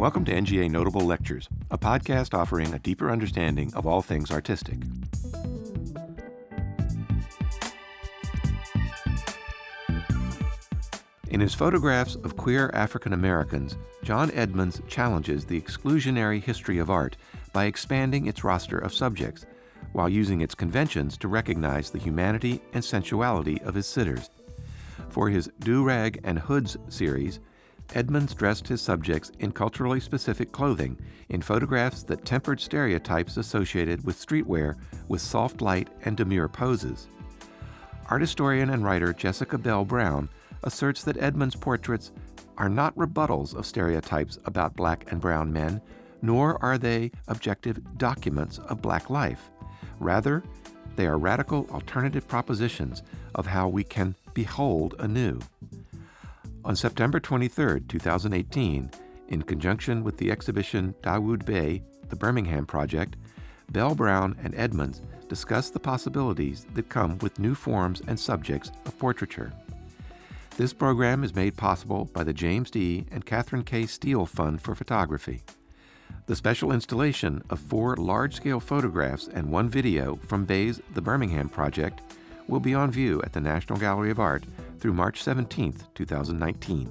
Welcome to NGA Notable Lectures, a podcast offering a deeper understanding of all things artistic. In his photographs of queer African Americans, John Edmonds challenges the exclusionary history of art by expanding its roster of subjects, while using its conventions to recognize the humanity and sensuality of his sitters. For his Do Rag and Hoods series, Edmonds dressed his subjects in culturally specific clothing in photographs that tempered stereotypes associated with streetwear with soft light and demure poses. Art historian and writer Jessica Bell Brown asserts that Edmonds' portraits are not rebuttals of stereotypes about black and brown men, nor are they objective documents of black life. Rather, they are radical alternative propositions of how we can behold anew. On September 23, 2018, in conjunction with the exhibition Dawoud Bey, the Birmingham Project, Bell Brown and Edmonds discuss the possibilities that come with new forms and subjects of portraiture. This program is made possible by the James D. and Catherine K. Steele Fund for Photography. The special installation of four large scale photographs and one video from Bey's The Birmingham Project will be on view at the National Gallery of Art through March 17, 2019.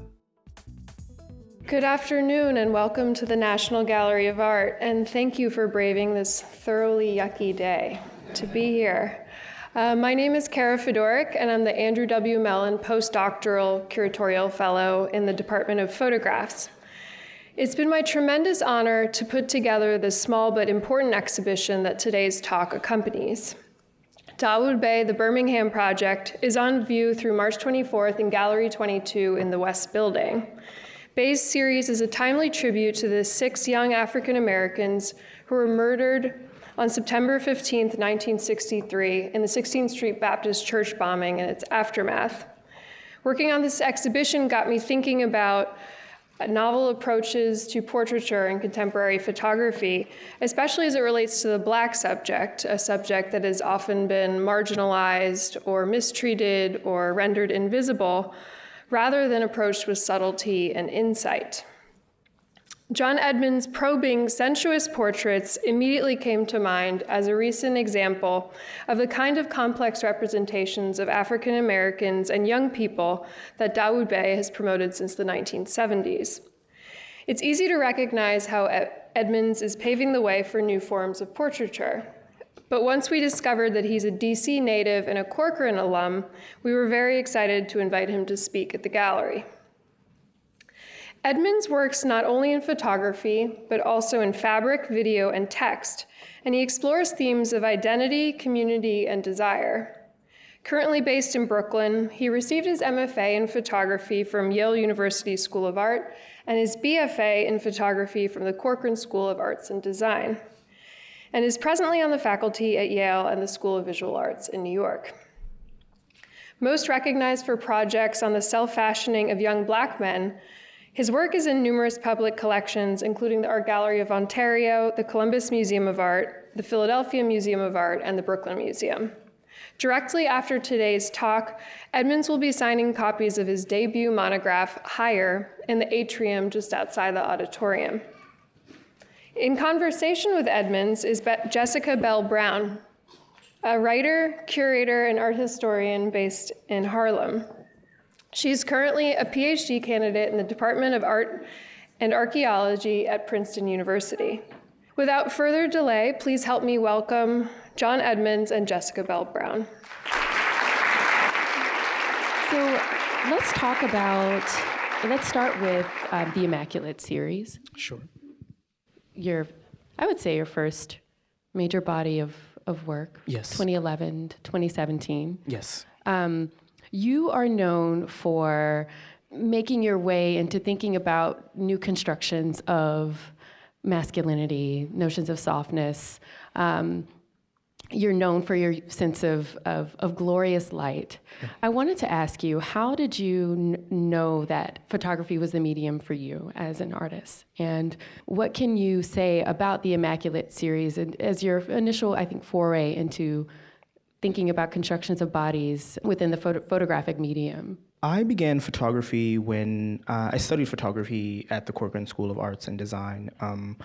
Good afternoon and welcome to the National Gallery of Art, and thank you for braving this thoroughly yucky day to be here. Uh, my name is Kara Fedorik, and I'm the Andrew W. Mellon Postdoctoral Curatorial Fellow in the Department of Photographs. It's been my tremendous honor to put together this small but important exhibition that today's talk accompanies. Dawoud Bey, the Birmingham Project, is on view through March 24th in Gallery 22 in the West Building. Bey's series is a timely tribute to the six young African Americans who were murdered on September 15, 1963, in the 16th Street Baptist Church bombing and its aftermath. Working on this exhibition got me thinking about novel approaches to portraiture and contemporary photography, especially as it relates to the black subject, a subject that has often been marginalized or mistreated or rendered invisible, rather than approached with subtlety and insight. John Edmonds' probing, sensuous portraits immediately came to mind as a recent example of the kind of complex representations of African Americans and young people that Dawoud Bey has promoted since the 1970s. It's easy to recognize how Edmonds is paving the way for new forms of portraiture. But once we discovered that he's a DC native and a Corcoran alum, we were very excited to invite him to speak at the gallery. Edmonds works not only in photography, but also in fabric, video, and text, and he explores themes of identity, community, and desire. Currently based in Brooklyn, he received his MFA in photography from Yale University School of Art and his BFA in photography from the Corcoran School of Arts and Design, and is presently on the faculty at Yale and the School of Visual Arts in New York. Most recognized for projects on the self fashioning of young black men, his work is in numerous public collections, including the Art Gallery of Ontario, the Columbus Museum of Art, the Philadelphia Museum of Art, and the Brooklyn Museum. Directly after today's talk, Edmonds will be signing copies of his debut monograph, Higher, in the atrium just outside the auditorium. In conversation with Edmonds is Jessica Bell Brown, a writer, curator, and art historian based in Harlem. She's currently a PhD candidate in the Department of Art and Archaeology at Princeton University. Without further delay, please help me welcome John Edmonds and Jessica Bell Brown. So let's talk about, let's start with um, the Immaculate series. Sure. Your, I would say your first major body of, of work. Yes. 2011 to 2017. Yes. Um, you are known for making your way into thinking about new constructions of masculinity, notions of softness. Um, you're known for your sense of, of, of glorious light. Yeah. I wanted to ask you, how did you n- know that photography was the medium for you as an artist? And what can you say about the Immaculate series and as your initial, I think, foray into thinking about constructions of bodies within the photo- photographic medium. I began photography when uh, I studied photography at the Corcoran School of Arts and Design. Um,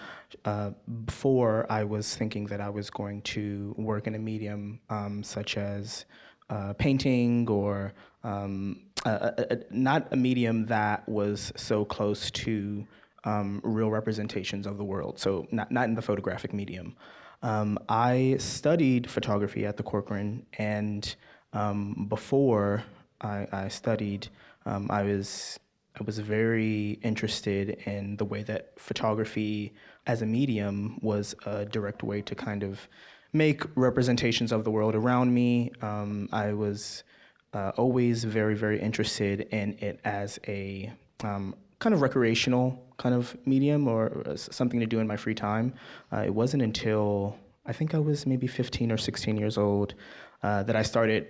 uh, before I was thinking that I was going to work in a medium um, such as uh, painting or um, a, a, not a medium that was so close to um, real representations of the world, so not, not in the photographic medium. Um, I studied photography at the Corcoran, and um, before I, I studied, um, I was I was very interested in the way that photography as a medium was a direct way to kind of make representations of the world around me. Um, I was uh, always very, very interested in it as a um, kind of recreational kind of medium or something to do in my free time. Uh, it wasn't until I think I was maybe 15 or 16 years old uh, that I started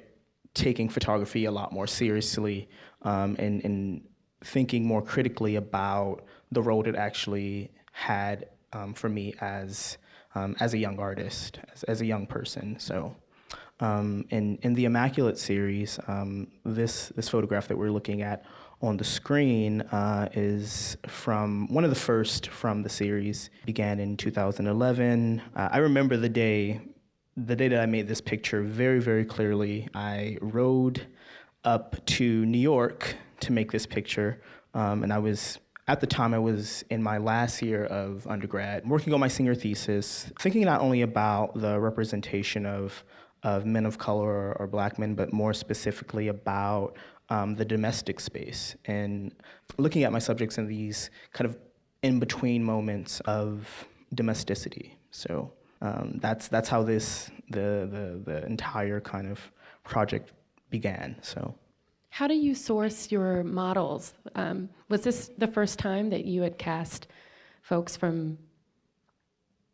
taking photography a lot more seriously um, and, and thinking more critically about the role it actually had um, for me as um, as a young artist, as, as a young person. So, um, in in the Immaculate series, um, this this photograph that we're looking at on the screen uh, is from one of the first from the series. Began in 2011. Uh, I remember the day the day that I made this picture very, very clearly, I rode up to New York to make this picture. Um, and I was, at the time, I was in my last year of undergrad, working on my senior thesis, thinking not only about the representation of, of men of color or, or black men, but more specifically about um, the domestic space and looking at my subjects in these kind of in between moments of domesticity. So um, that's that's how this the, the the entire kind of project began. So. How do you source your models? Um, was this the first time that you had cast folks from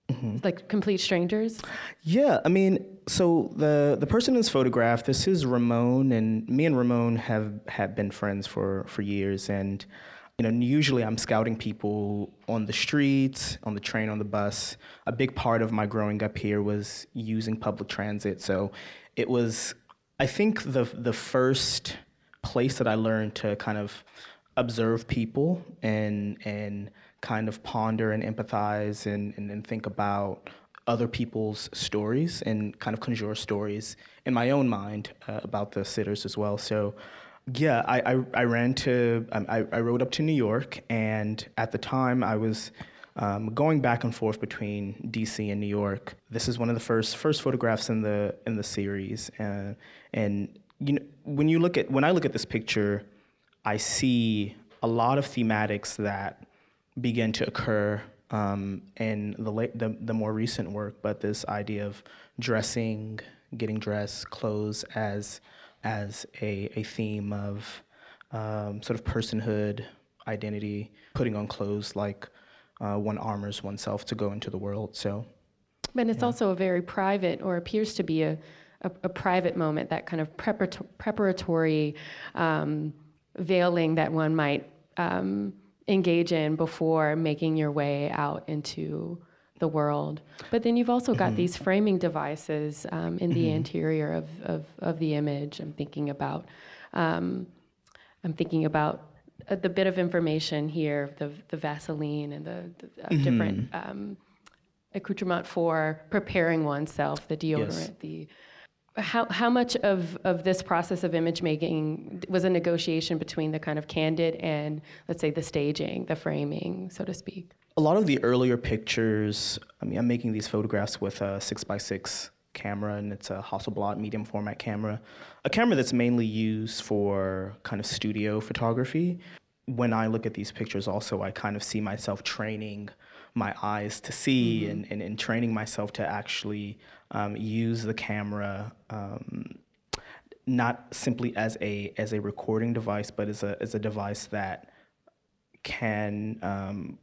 mm-hmm. like complete strangers? Yeah, I mean, so the the person in this photograph, this is Ramon, and me and Ramon have have been friends for for years, and you know, usually I'm scouting people on the streets, on the train, on the bus. A big part of my growing up here was using public transit. So it was, I think, the the first place that I learned to kind of observe people and and kind of ponder and empathize and, and, and think about other people's stories and kind of conjure stories in my own mind uh, about the sitters as well. So yeah, I, I, I ran to, um, I, I rode up to New York, and at the time I was um, going back and forth between DC and New York. This is one of the first first photographs in the in the series, uh, and you know when you look at when I look at this picture, I see a lot of thematics that begin to occur um, in the, late, the the more recent work. But this idea of dressing, getting dressed, clothes as as a, a theme of um, sort of personhood, identity, putting on clothes like uh, one armors oneself to go into the world. So, but it's yeah. also a very private, or appears to be a, a, a private moment, that kind of preparator- preparatory um, veiling that one might um, engage in before making your way out into the world. But then you've also got mm-hmm. these framing devices um, in the mm-hmm. interior of, of, of, the image. I'm thinking about, um, I'm thinking about uh, the bit of information here, the, the Vaseline and the, the uh, mm-hmm. different um, accoutrement for preparing oneself, the deodorant, yes. the how, how much of, of this process of image making was a negotiation between the kind of candid and let's say the staging, the framing, so to speak? a lot of the earlier pictures, I mean, I'm making these photographs with a six by six camera, and it's a Hasselblad medium format camera, a camera that's mainly used for kind of studio photography. When I look at these pictures, also, I kind of see myself training my eyes to see mm-hmm. and, and, and, training myself to actually um, use the camera. Um, not simply as a as a recording device, but as a as a device that can um,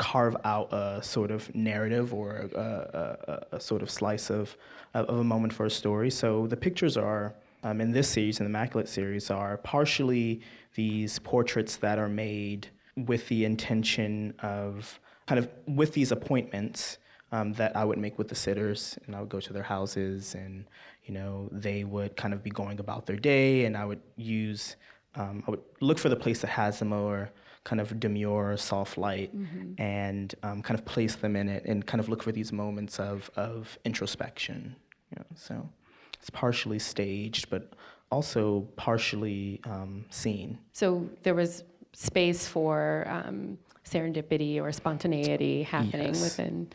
carve out a sort of narrative or a, a, a sort of slice of, of a moment for a story. So the pictures are, um, in this series, in the Immaculate series, are partially these portraits that are made with the intention of kind of with these appointments um, that I would make with the sitters, and I would go to their houses, and you know they would kind of be going about their day, and I would use um, I would look for the place that has the more kind of demure, soft light, mm-hmm. and um, kind of place them in it, and kind of look for these moments of of introspection. You know, so it's partially staged, but also partially um, seen. So there was space for um, serendipity or spontaneity happening yes. within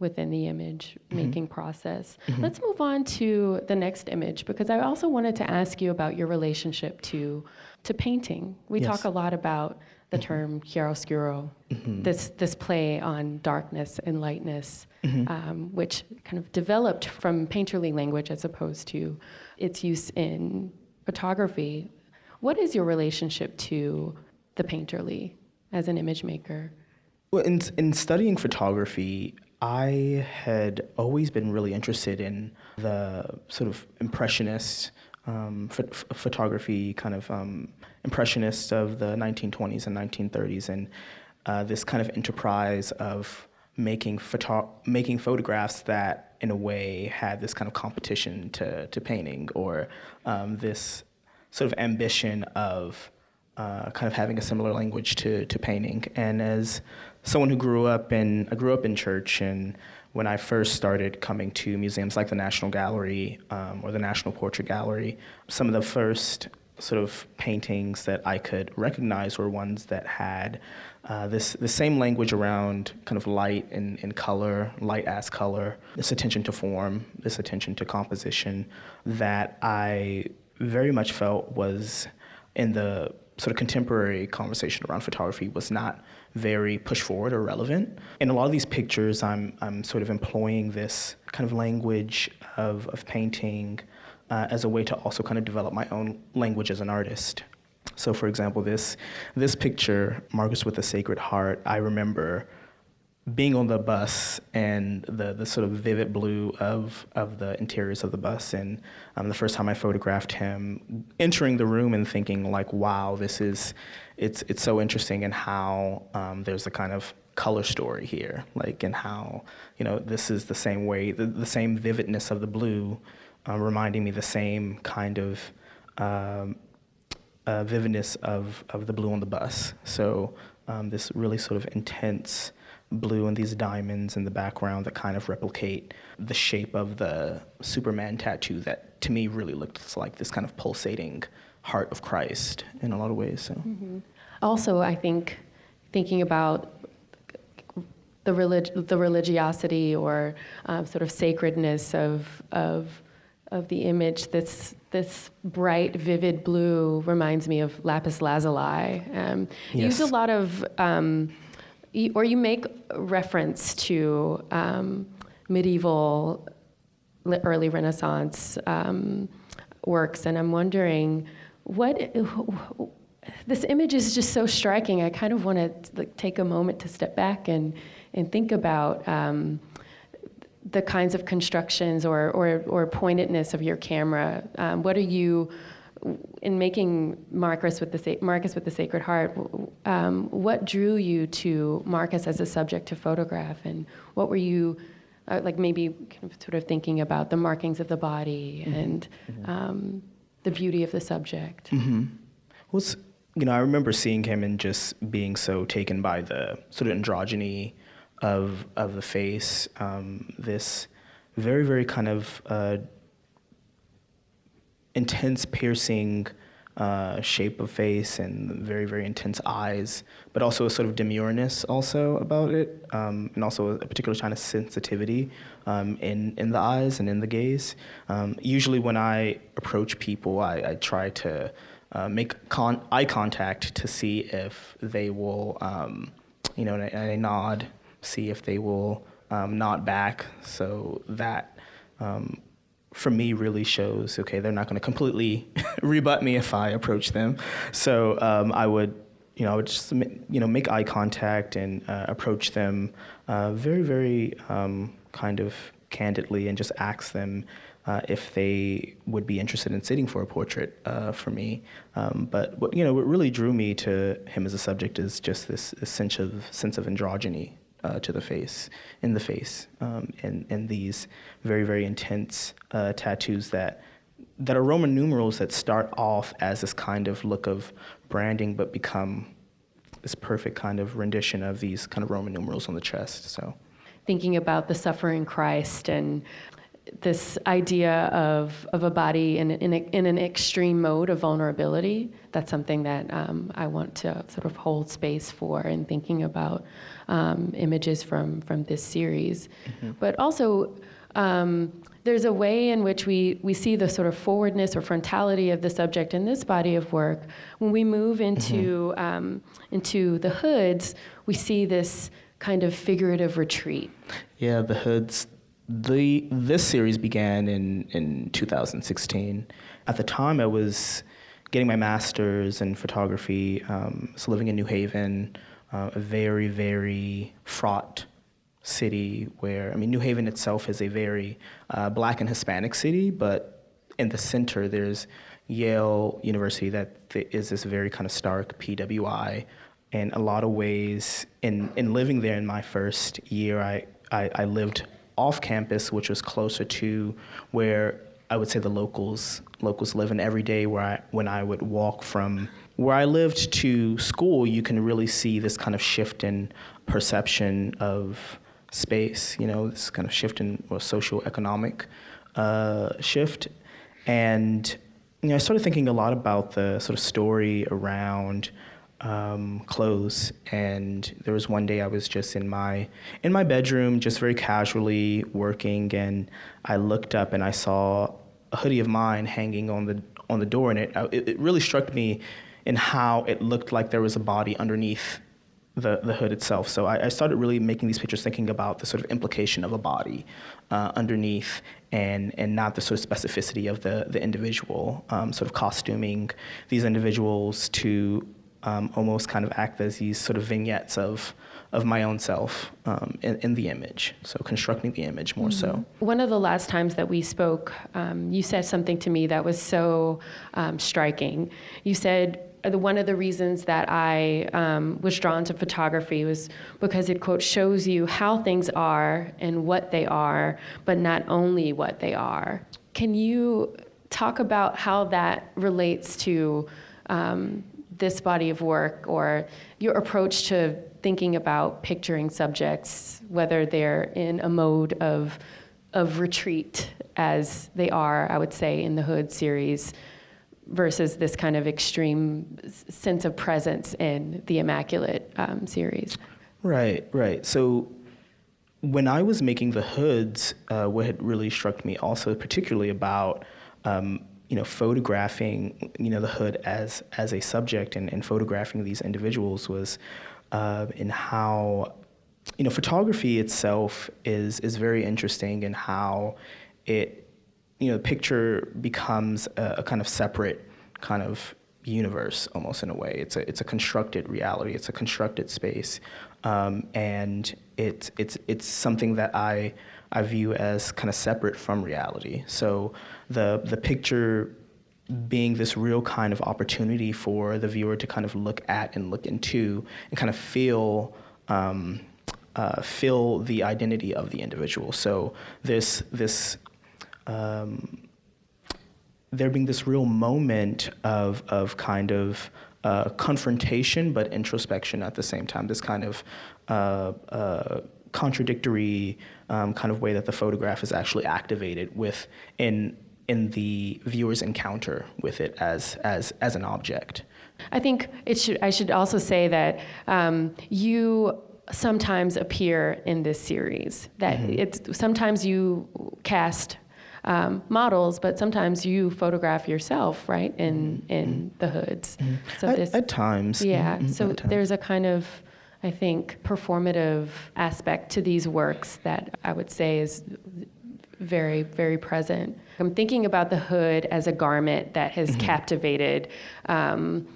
within the image mm-hmm. making process. Mm-hmm. Let's move on to the next image because I also wanted to ask you about your relationship to to painting. We yes. talk a lot about the mm-hmm. term chiaroscuro, mm-hmm. this this play on darkness and lightness, mm-hmm. um, which kind of developed from painterly language as opposed to its use in photography. What is your relationship to the painterly as an image maker? Well, in in studying photography, I had always been really interested in the sort of impressionist um, ph- photography, kind of um, impressionists of the 1920s and 1930s, and uh, this kind of enterprise of making photo- making photographs that, in a way, had this kind of competition to, to painting, or um, this sort of ambition of uh, kind of having a similar language to, to painting. And as someone who grew up in, I grew up in church, and when I first started coming to museums like the National Gallery um, or the National Portrait Gallery, some of the first sort of paintings that I could recognize were ones that had uh, this the same language around kind of light and, and color, light as color, this attention to form, this attention to composition that I very much felt was in the sort of contemporary conversation around photography was not very push forward or relevant. In a lot of these pictures, I'm, I'm sort of employing this kind of language of, of painting uh, as a way to also kind of develop my own language as an artist. So, for example, this, this picture, Marcus with a Sacred Heart, I remember being on the bus and the, the sort of vivid blue of, of the interiors of the bus. And um, the first time I photographed him entering the room and thinking like wow this is it's it's so interesting and how um, there's a kind of color story here. Like and how you know this is the same way the, the same vividness of the blue uh, reminding me the same kind of um, uh, vividness of, of the blue on the bus. So um, this really sort of intense blue and these diamonds in the background that kind of replicate the shape of the Superman tattoo that to me really looked like this kind of pulsating heart of Christ in a lot of ways. So. Mm-hmm. Also, I think thinking about the, relig- the religiosity or uh, sort of sacredness of, of, of the image, this, this bright, vivid blue reminds me of lapis lazuli. Um, yes. Use a lot of um, or you make reference to um, medieval, early Renaissance um, works, and I'm wondering what this image is just so striking. I kind of want to like, take a moment to step back and and think about. Um, the kinds of constructions or, or, or pointedness of your camera. Um, what are you in making Marcus with the Marcus with the Sacred Heart, um, what drew you to Marcus as a subject to photograph, and what were you uh, like? Maybe kind of sort of thinking about the markings of the body mm-hmm. and mm-hmm. Um, the beauty of the subject. Mm-hmm. Well, you know, I remember seeing him and just being so taken by the sort of androgyny of of the face. Um, this very, very kind of uh, intense, piercing uh, shape of face and very, very intense eyes, but also a sort of demureness also about it, um, and also a particular kind of sensitivity um, in, in the eyes and in the gaze. Um, usually, when I approach people, I, I try to uh, make con- eye contact to see if they will, um, you know, and I, nod, see if they will um, nod back, so that um, for me really shows okay they're not going to completely rebut me if I approach them. So um, I would you know I would just you know make eye contact and uh, approach them uh, very very um, kind of candidly and just ask them. Uh, if they would be interested in sitting for a portrait uh, for me, um, but what you know, what really drew me to him as a subject is just this, this sense of sense of androgyny uh, to the face, in the face, um, and, and these very, very intense uh, tattoos that that are Roman numerals that start off as this kind of look of branding, but become this perfect kind of rendition of these kind of Roman numerals on the chest. So, thinking about the suffering Christ and this idea of, of a body in, in, a, in an extreme mode of vulnerability, that's something that um, I want to sort of hold space for in thinking about um, images from, from this series. Mm-hmm. But also, um, there's a way in which we, we see the sort of forwardness or frontality of the subject in this body of work. When we move into, mm-hmm. um, into the hoods, we see this kind of figurative retreat. Yeah, the hoods. The this series began in in 2016. At the time, I was getting my master's in photography. Um, was living in New Haven, uh, a very very fraught city where, I mean, New Haven itself is a very uh, black and Hispanic city, but in the center there's Yale University that th- is this very kind of stark PWI. In a lot of ways, in, in living there in my first year, I, I, I lived off campus, which was closer to where I would say the locals locals live. And every day where I when I would walk from where I lived to school, you can really see this kind of shift in perception of space, you know, this kind of shift in or social economic uh, shift. And you know, I started thinking a lot about the sort of story around um, clothes. And there was one day I was just in my in my bedroom, just very casually working, and I looked up and I saw a hoodie of mine hanging on the on the door, and it it, it really struck me in how it looked like there was a body underneath the, the hood itself. So I, I, started really making these pictures thinking about the sort of implication of a body uh, underneath and, and not the sort of specificity of the, the individual, um, sort of costuming these individuals to um, almost kind of act as these sort of vignettes of, of my own self um, in, in, the image. So constructing the image more mm-hmm. so. One of the last times that we spoke, um, you said something to me that was so um, striking. You said, the, one of the reasons that I um, was drawn to photography was because it, quote, shows you how things are and what they are, but not only what they are. Can you talk about how that relates to um, this body of work or your approach to thinking about picturing subjects, whether they're in a mode of, of retreat, as they are, I would say, in the Hood series? versus this kind of extreme sense of presence in the Immaculate um, series. Right, right. So when I was making the hoods, uh, what had really struck me also, particularly about um, you know photographing you know the hood as as a subject and, and photographing these individuals was uh, in how you know photography itself is is very interesting in how it you know, the picture becomes a, a kind of separate kind of universe almost in a way. It's a it's a constructed reality. It's a constructed space, um, and it's it's it's something that I I view as kind of separate from reality. So the the picture being this real kind of opportunity for the viewer to kind of look at and look into and kind of feel. Um, uh, feel the identity of the individual. So this this um, there being this real moment of, of kind of uh, confrontation but introspection at the same time, this kind of uh, uh, contradictory um, kind of way that the photograph is actually activated with in, in the viewer's encounter with it as, as, as an object. I think it should, I should also say that um, you sometimes appear in this series. That mm-hmm. it's sometimes you cast um, models, but sometimes you photograph yourself, right, in mm-hmm. in the hoods. Mm-hmm. So at, this, at times, yeah. Mm-hmm. So times. there's a kind of I think performative aspect to these works that I would say is very very present. I'm thinking about the hood as a garment that has mm-hmm. captivated um,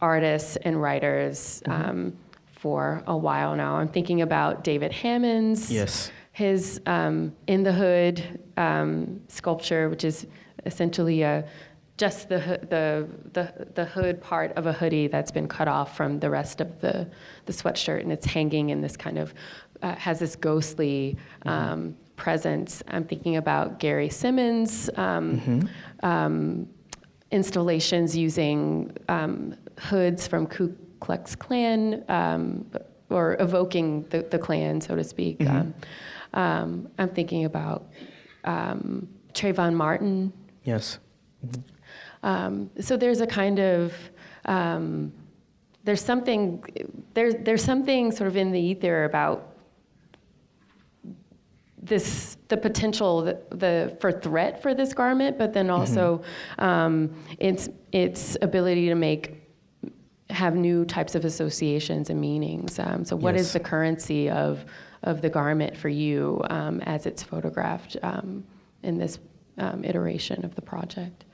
artists and writers. Mm-hmm. Um, for a while now. I'm thinking about David Hammons. Yes his um, In the Hood um, sculpture, which is essentially a, just the, the, the, the hood part of a hoodie that's been cut off from the rest of the, the sweatshirt, and it's hanging in this kind of, uh, has this ghostly um, presence. I'm thinking about Gary Simmons' um, mm-hmm. um, installations using um, hoods from Ku Klux Klan um, or evoking the, the Klan, so to speak. Um, um, I'm thinking about um, Trayvon Martin. Yes. Um, so there's a kind of um, there's something there's there's something sort of in the ether about this the potential the, the for threat for this garment, but then also um, its its ability to make have new types of associations and meanings. Um, so, what is Yes. the currency of of the garment for you um, as it's photographed um, in this um, iteration of the project?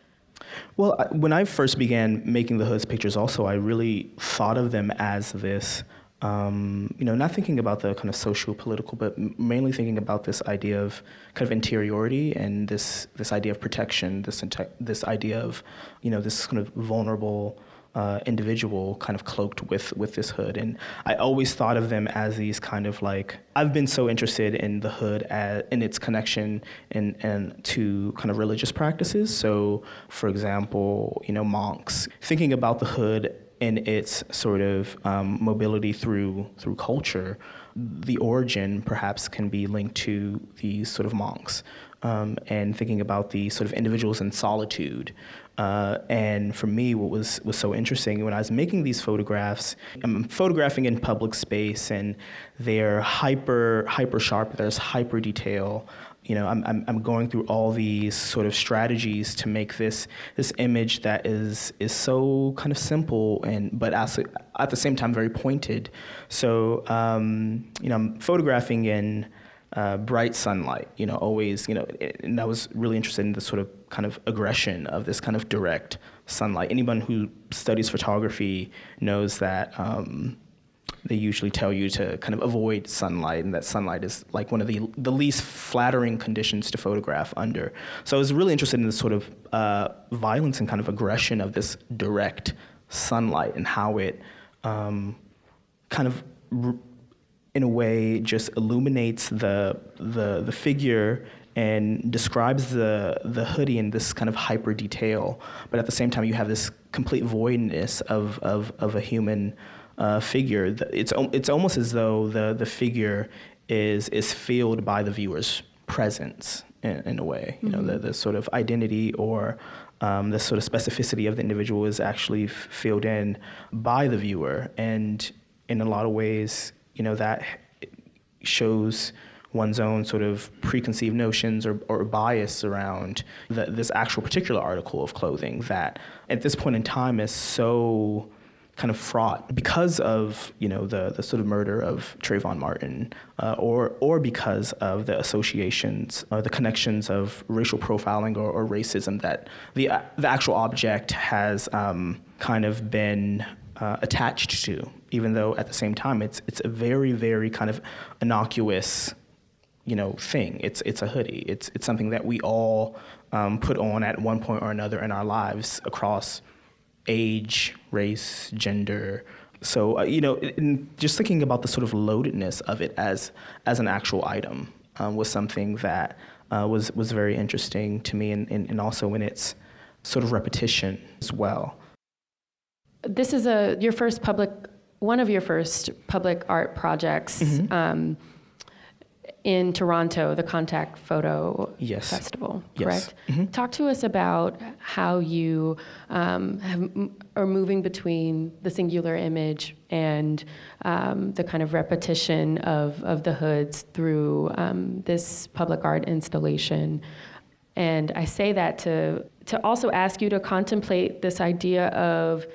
Well, when I first began making the hoods pictures, also, I really thought of them as this, um, you know, not thinking about the kind of social political, but mainly thinking about this idea of kind of interiority and this this idea of protection, this this idea of, you know, this kind of vulnerable. Uh, individual kind of cloaked with with this hood, and I always thought of them as these kind of like I've been so interested in the hood as, in its connection and and to kind of religious practices. So, for example, you know monks thinking about the hood in its sort of um, mobility through through culture, the origin perhaps can be linked to these sort of monks, um, and thinking about the sort of individuals in solitude. Uh, and for me, what was was so interesting when I was making these photographs, I'm photographing in public space, and they're hyper hyper sharp. There's hyper detail you know, I'm, I'm, I'm going through all these sort of strategies to make this this image that is is so kind of simple and but at the same time very pointed. So um, you know, I'm photographing in uh, bright sunlight. You know, always you know, and I was really interested in the sort of kind of aggression of this kind of direct sunlight. Anyone who studies photography knows that. Um, they usually tell you to kind of avoid sunlight and that sunlight is like one of the, the least flattering conditions to photograph under. So I was really interested in the sort of uh, violence and kind of aggression of this direct sunlight and how it um, kind of, r- in a way, just illuminates the, the, the figure and describes the, the hoodie in this kind of hyper detail. But at the same time, you have this complete voidness of, of, of a human uh, figure. It's, it's almost as though the, the figure is, is filled by the viewer's presence in, in a way. You know, the, the sort of identity or um, the sort of specificity of the individual is actually f- filled in by the viewer. And in a lot of ways, you know, that shows one's own sort of preconceived notions or, or bias around the, this actual particular article of clothing that at this point in time is so kind of fraught because of you know the the sort of murder of Trayvon Martin, uh, or or because of the associations, or the connections of racial profiling or, or racism that the uh, the actual object has um, kind of been uh, attached to, even though at the same time it's it's a very very kind of innocuous you know thing. It's it's a hoodie. It's it's something that we all um, put on at one point or another in our lives across age, race, gender. So uh, you know, just thinking about the sort of loadedness of it as as an actual item um, was something that uh, was was very interesting to me, and, and, and also in its sort of repetition as well. This is a your first public, one of your first public art projects Mm-hmm. um, in Toronto, the Contact Photo Yes. Festival. Yes. Correct. Talk to us about how you um, have, are moving between the singular image and um, the kind of repetition of of the hoods through um, this public art installation. And I say that to to also ask you to contemplate this idea of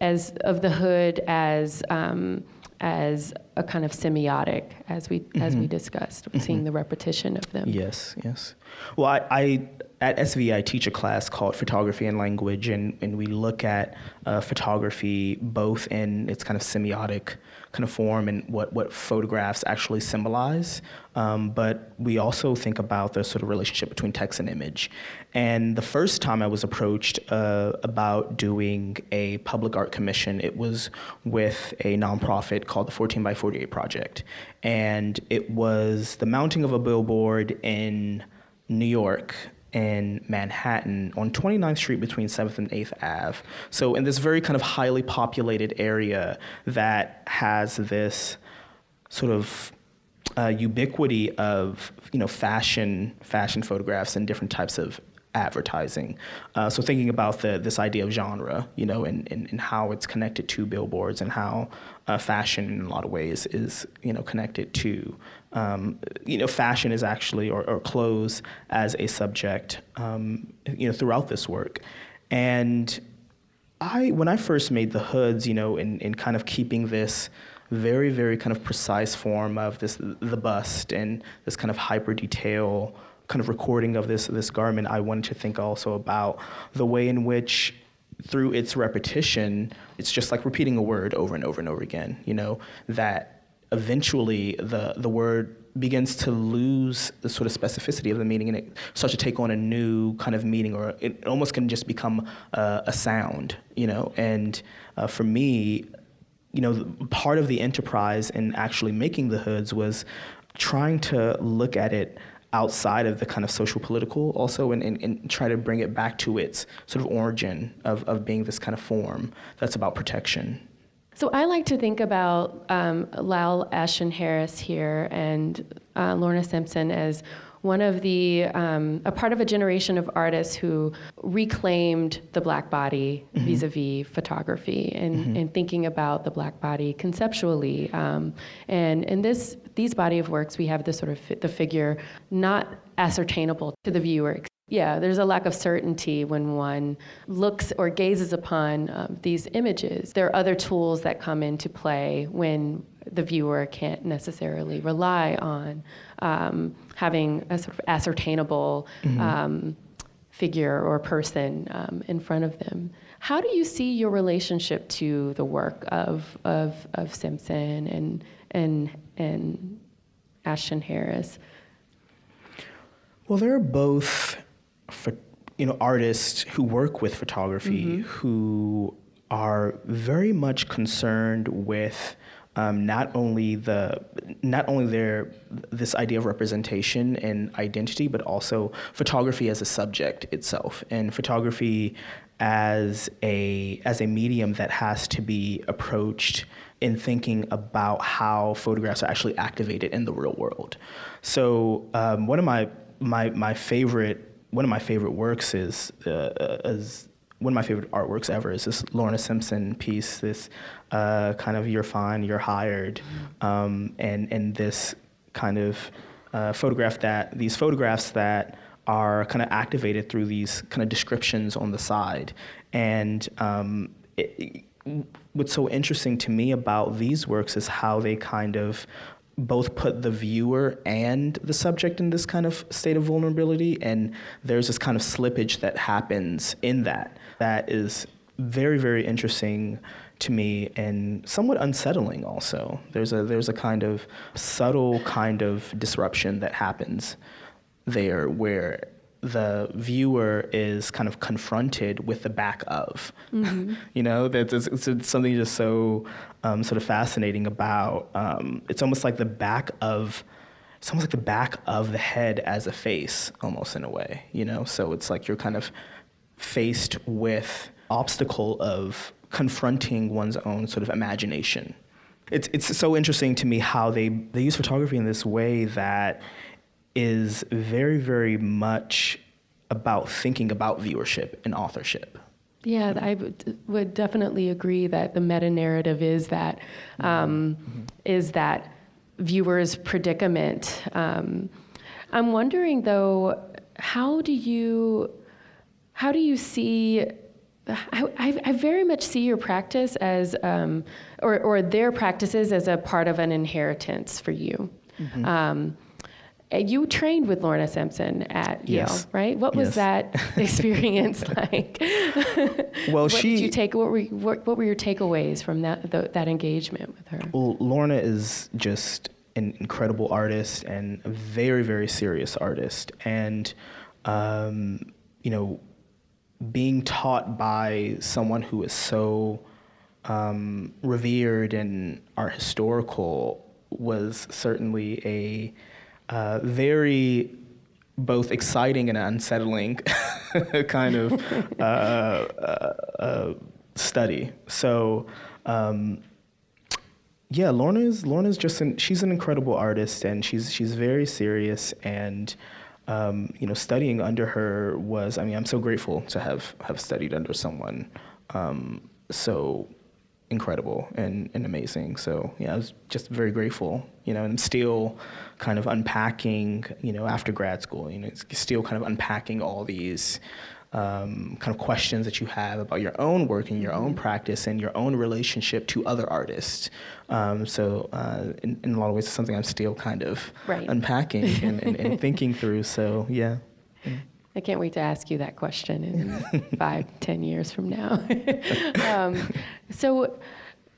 as of the hood as um, as a kind of semiotic, as we as we discussed, seeing the repetition of them. Yes, yes. Well, I, I at SV I teach a class called Photography and Language, and, and we look at uh, photography both in its kind of semiotic kind of form and what, what photographs actually symbolize, um, but we also think about the sort of relationship between text and image. And the first time I was approached uh, about doing a public art commission, it was with a nonprofit called the 14 by 48 Project, and it was the mounting of a billboard in New York in Manhattan on 29th Street between 7th and 8th Ave. So, in this very kind of highly populated area that has this sort of uh, ubiquity of you know fashion fashion photographs and different types of advertising. Uh, so thinking about the this idea of genre, you know, and, and, and how it's connected to billboards and how uh, fashion in a lot of ways is you know connected to um, you know fashion is actually or, or clothes as a subject um, you know throughout this work, and I when I first made the hoods, you know, in, in kind of keeping this very, very kind of precise form of this the bust and this kind of hyper detail kind of recording of this this garment, I wanted to think also about the way in which through its repetition, it's just like repeating a word over and over and over again, you know, that eventually the the word begins to lose the sort of specificity of the meaning and it starts to take on a new kind of meaning or it almost can just become a, a sound, you know, and uh, for me, you know, part of the enterprise in actually making the hoods was trying to look at it outside of the kind of social political also and, and, and, try to bring it back to its sort of origin of, of being this kind of form that's about protection. So I like to think about um, Lyle Ashton Harris here and uh, Lorna Simpson as one of the um, a part of a generation of artists who reclaimed the black body mm-hmm. vis-a-vis photography and, mm-hmm. and thinking about the black body conceptually um, and in this these body of works we have this sort of fi- the figure not ascertainable to the viewer yeah, there's a lack of certainty when one looks or gazes upon um, these images. There are other tools that come into play when the viewer can't necessarily rely on um, having a sort of ascertainable mm-hmm. um, figure or person um, in front of them. How do you see your relationship to the work of, of, of Simpson and, and, and Ashton Harris? Well, they're both, you know, artists who work with photography mm-hmm. who are very much concerned with um, not only the not only their this idea of representation and identity, but also photography as a subject itself, and photography as a as a medium that has to be approached in thinking about how photographs are actually activated in the real world. So um, one of my my my favorite one of my favorite works is uh, is one of my favorite artworks ever is this Lorna Simpson piece, this uh, kind of "You're fine, you're hired," um, and and this kind of uh, photograph that these photographs that are kind of activated through these kind of descriptions on the side, and um, it, what's so interesting to me about these works is how they kind of both put the viewer and the subject in this kind of state of vulnerability and there's this kind of slippage that happens in that. That is very very interesting to me and somewhat unsettling also. There's a there's a kind of subtle kind of disruption that happens there where the viewer is kind of confronted with the back of. Mm-hmm. you know, that's it's, it's, something just so um, sort of fascinating about. Um, it's almost like the back of. It's almost like the back of the head as a face, almost in a way. You know, so it's like you're kind of faced with obstacle of confronting one's own sort of imagination. It's it's so interesting to me how they they use photography in this way that is very, very much about thinking about viewership and authorship. Yeah, I would, definitely agree that the meta narrative is that um, mm-hmm. is that viewers' predicament. Um, I'm wondering though, how do you how do you see? I, I, very much see your practice as, um, or, or their practices as a part of an inheritance for you. Mm-hmm. Um, you trained with Lorna Simpson at yes. Yale, right? What was yes. that experience like? well, what she. Did you take what were what, what were your takeaways from that the, that engagement with her? Well, Lorna is just an incredible artist and a very very serious artist, and um, you know, being taught by someone who is so um, revered and art historical was certainly a uh, very both exciting and unsettling kind of uh, uh, uh, study. So. Um, yeah, Lorna is Lorna's just an, she's an incredible artist and she's she's very serious and um, you know studying under her was I mean I'm so grateful to have have studied under someone um, so incredible and, and amazing. So yeah, I was just very grateful, you know, and still kind of unpacking, you know, after grad school, you know, still kind of unpacking all these um, kind of questions that you have about your own work and your own mm-hmm. practice and your own relationship to other artists. Um, so uh, in, in, a lot of ways, it's something I'm still kind of right. unpacking and, and, and thinking through. So yeah. I can't wait to ask you that question in five, ten years from now. um, so,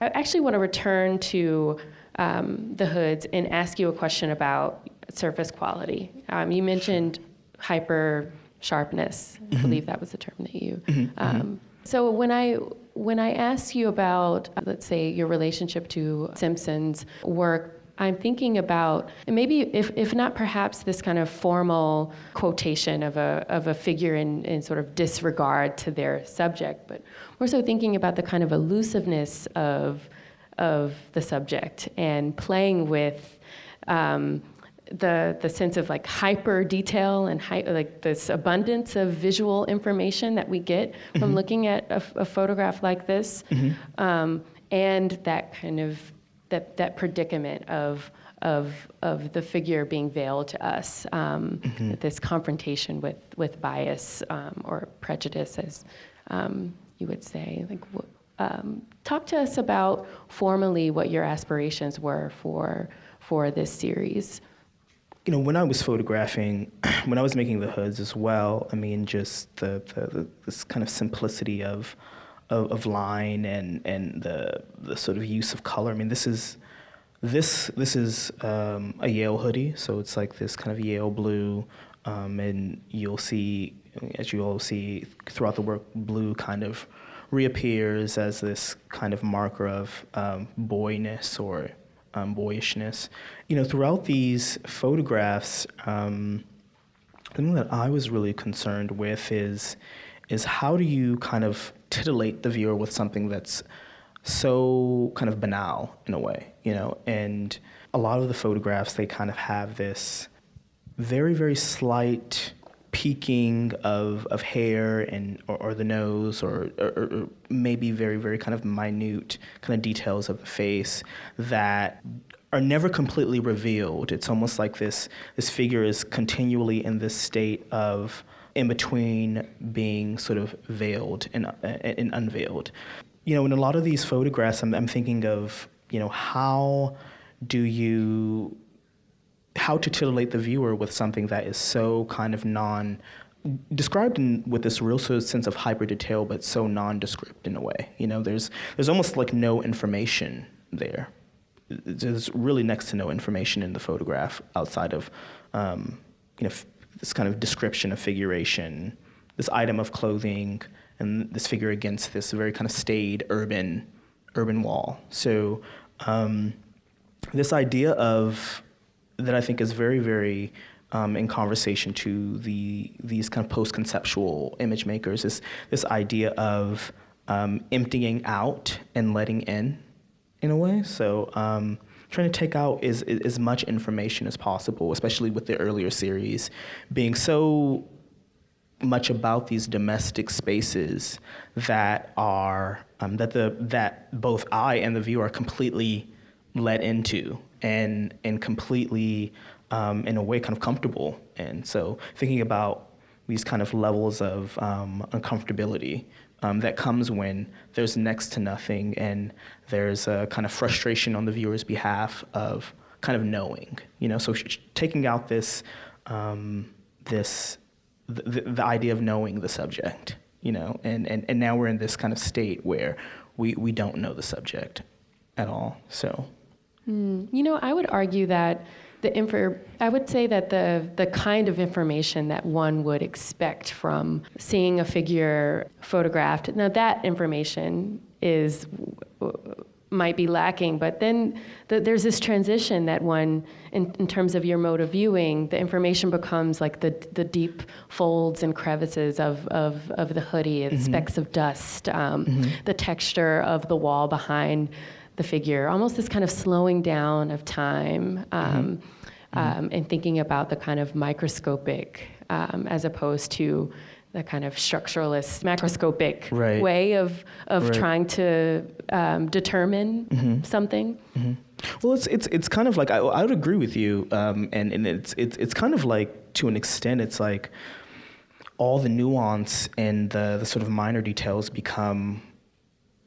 I actually want to return to um, the hoods and ask you a question about surface quality. Um, you mentioned hyper sharpness. Mm-hmm. I believe that was the term that you. Mm-hmm. mm-hmm. Um, so when I when I ask you about, let's say, your relationship to Simpson's work I'm thinking about maybe if, if not perhaps this kind of formal quotation of a, of a figure in, in sort of disregard to their subject, but more so thinking about the kind of elusiveness of, of the subject and playing with um, the, the sense of like hyper detail and like this abundance of visual information that we get from mm-hmm. looking at a, a, photograph like this mm-hmm. um, and that kind of that, that predicament of, of, of the figure being veiled to us, um, mm-hmm. this confrontation with, with bias um, or prejudice, as um, you would say. Like, um, talk to us about formally what your aspirations were for, for this series. You know, when I was photographing, when I was making the hoods as well, I mean, just the, the, the this kind of simplicity of of, of line and and the the sort of use of color. I mean, this is this this is um, a Yale hoodie, so it's like this kind of Yale blue, um, and you'll see as you all see throughout the work, blue kind of reappears as this kind of marker of um, boyness or um, boyishness. You know, throughout these photographs, um, the thing that I was really concerned with is is how do you kind of titillate the viewer with something that's so kind of banal in a way, you know? And a lot of the photographs, they kind of have this very, very slight peaking of, of hair and or, or the nose or, or, or, maybe very very kind of minute kind of details of the face that are never completely revealed it's almost like this this figure is continually in this state of in between being sort of veiled and, uh, and unveiled. You know, in a lot of these photographs, I'm, I'm thinking of, you know, how do you, how to titillate the viewer with something that is so kind of non, described in, with this real sort of sense of hyper detail, but so nondescript in a way. You know, there's there's almost like no information there. There's really next to no information in the photograph outside of, um, you know, this kind of description of figuration, this item of clothing, and this figure against this very kind of staid urban urban wall. So um, this idea of that I think is very very um, in conversation to the these kind of post-conceptual image makers is this idea of um, emptying out and letting in, in a way. So um, trying to take out as, as much information as possible, especially with the earlier series being so much about these domestic spaces that are um, that the that both I and the viewer are completely let into and and completely um, in a way kind of comfortable. And so thinking about these kind of levels of um, uncomfortability um, that comes when there's next to nothing and there's a kind of frustration on the viewer's behalf of kind of knowing, you know, so sh- taking out this, um, this, the, the idea of knowing the subject, you know, and, and, and now we're in this kind of state where we, we don't know the subject at all, so. Mm, you know, I would argue that the info, I would say that the the kind of information that one would expect from seeing a figure photographed. Now that information is might be lacking. But then the, there's this transition that one, in, in terms of your mode of viewing, the information becomes like the, the deep folds and crevices of, of, of the hoodie, mm-hmm. specks of dust, um, mm-hmm. the texture of the wall behind the figure, almost this kind of slowing down of time. Um, mm-hmm. Um, and thinking about the kind of microscopic um, as opposed to the kind of structuralist, macroscopic right. way of of right. trying to um, determine mm-hmm. something. Mm-hmm. Well, it's it's it's kind of like I, I would agree with you, um, and and it's it's it's kind of like to an extent, it's like all the nuance and the the sort of minor details become,